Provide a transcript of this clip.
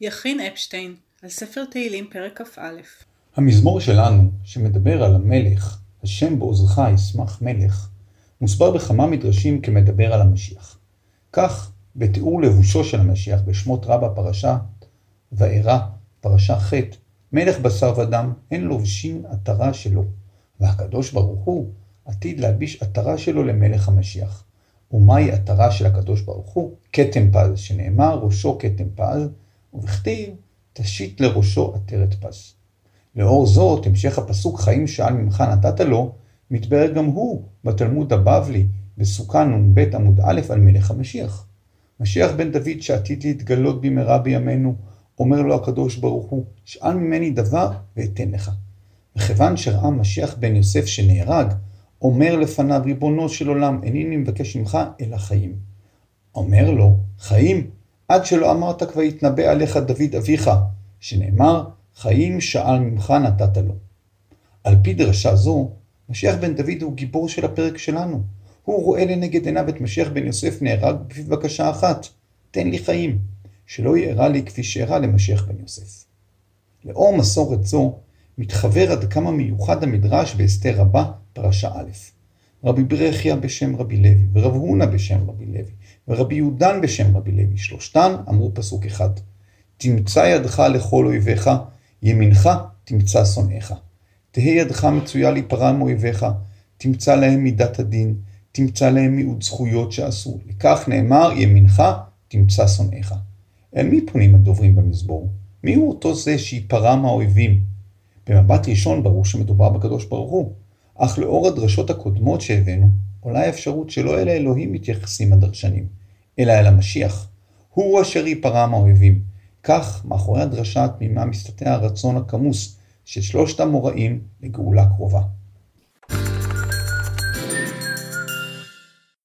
יכין אפשטיין, על ספר תהילים פרק כ"א המזמור שלנו, שמדבר על המלך, השם בעוזרך ישמח מלך, מוסבר בכמה מדרשים כמדבר על המשיח. כך, בתיאור לבושו של המשיח בשמות רבה פרשה וארא, פרשה ח', מלך בשר ודם, אין לובשים עטרה שלו, והקדוש ברוך הוא עתיד להלביש עטרה שלו למלך המשיח. ומהי עטרה של הקדוש ברוך הוא? כתם פז, שנאמר ראשו כתם פז, ובכתיב תשית לראשו עטרת פז. לאור זאת, המשך הפסוק חיים שאל ממך נתת לו, מתברר גם הוא בתלמוד הבבלי, בסוכה נ"ב עמוד א' על מלך המשיח. משיח בן דוד שעתיד להתגלות במהרה בימינו, אומר לו הקדוש ברוך הוא, שאל ממני דבר ואתן לך. וכיוון שראה משיח בן יוסף שנהרג, אומר לפניו ריבונו של עולם, אינני מבקש ממך אלא חיים. אומר לו, חיים, עד שלא אמרת כבר יתנבא עליך דוד אביך, שנאמר, חיים שאל ממך נתת לו. על פי דרשה זו, משיח בן דוד הוא גיבור של הפרק שלנו. הוא רואה לנגד עיניו את משיח בן יוסף נהרג בפיו בקשה אחת, תן לי חיים, שלא יארע לי כפי שאירע למשיח בן יוסף. לאור מסורת זו, מתחבר עד כמה מיוחד המדרש באסתר רבה, פרשה א'. רבי ברכיה בשם רבי לוי, ורב הונא בשם רבי לוי, ורבי יהודן בשם רבי לוי, שלושתן אמרו פסוק אחד, תמצא ידך לכל אויביך, ימינך תמצא שונאיך. תהא ידך מצויה להיפרע מאויביך, תמצא להם מידת הדין, תמצא להם מיעוט זכויות שעשו. לכך נאמר, ימינך תמצא שונאיך. אל מי פונים הדוברים במזבור? מי הוא אותו זה שייפרע מהאויבים? במבט ראשון ברור שמדובר בקדוש ברוך הוא, אך לאור הדרשות הקודמות שהבאנו, עולה האפשרות שלא אל האלוהים מתייחסים הדרשנים, אלא אל המשיח. הוא אשר ייפרע מהאויבים. כך, מאחורי הדרשה התמימה מסתתר הרצון הכמוס של שלושת המוראים לגאולה קרובה.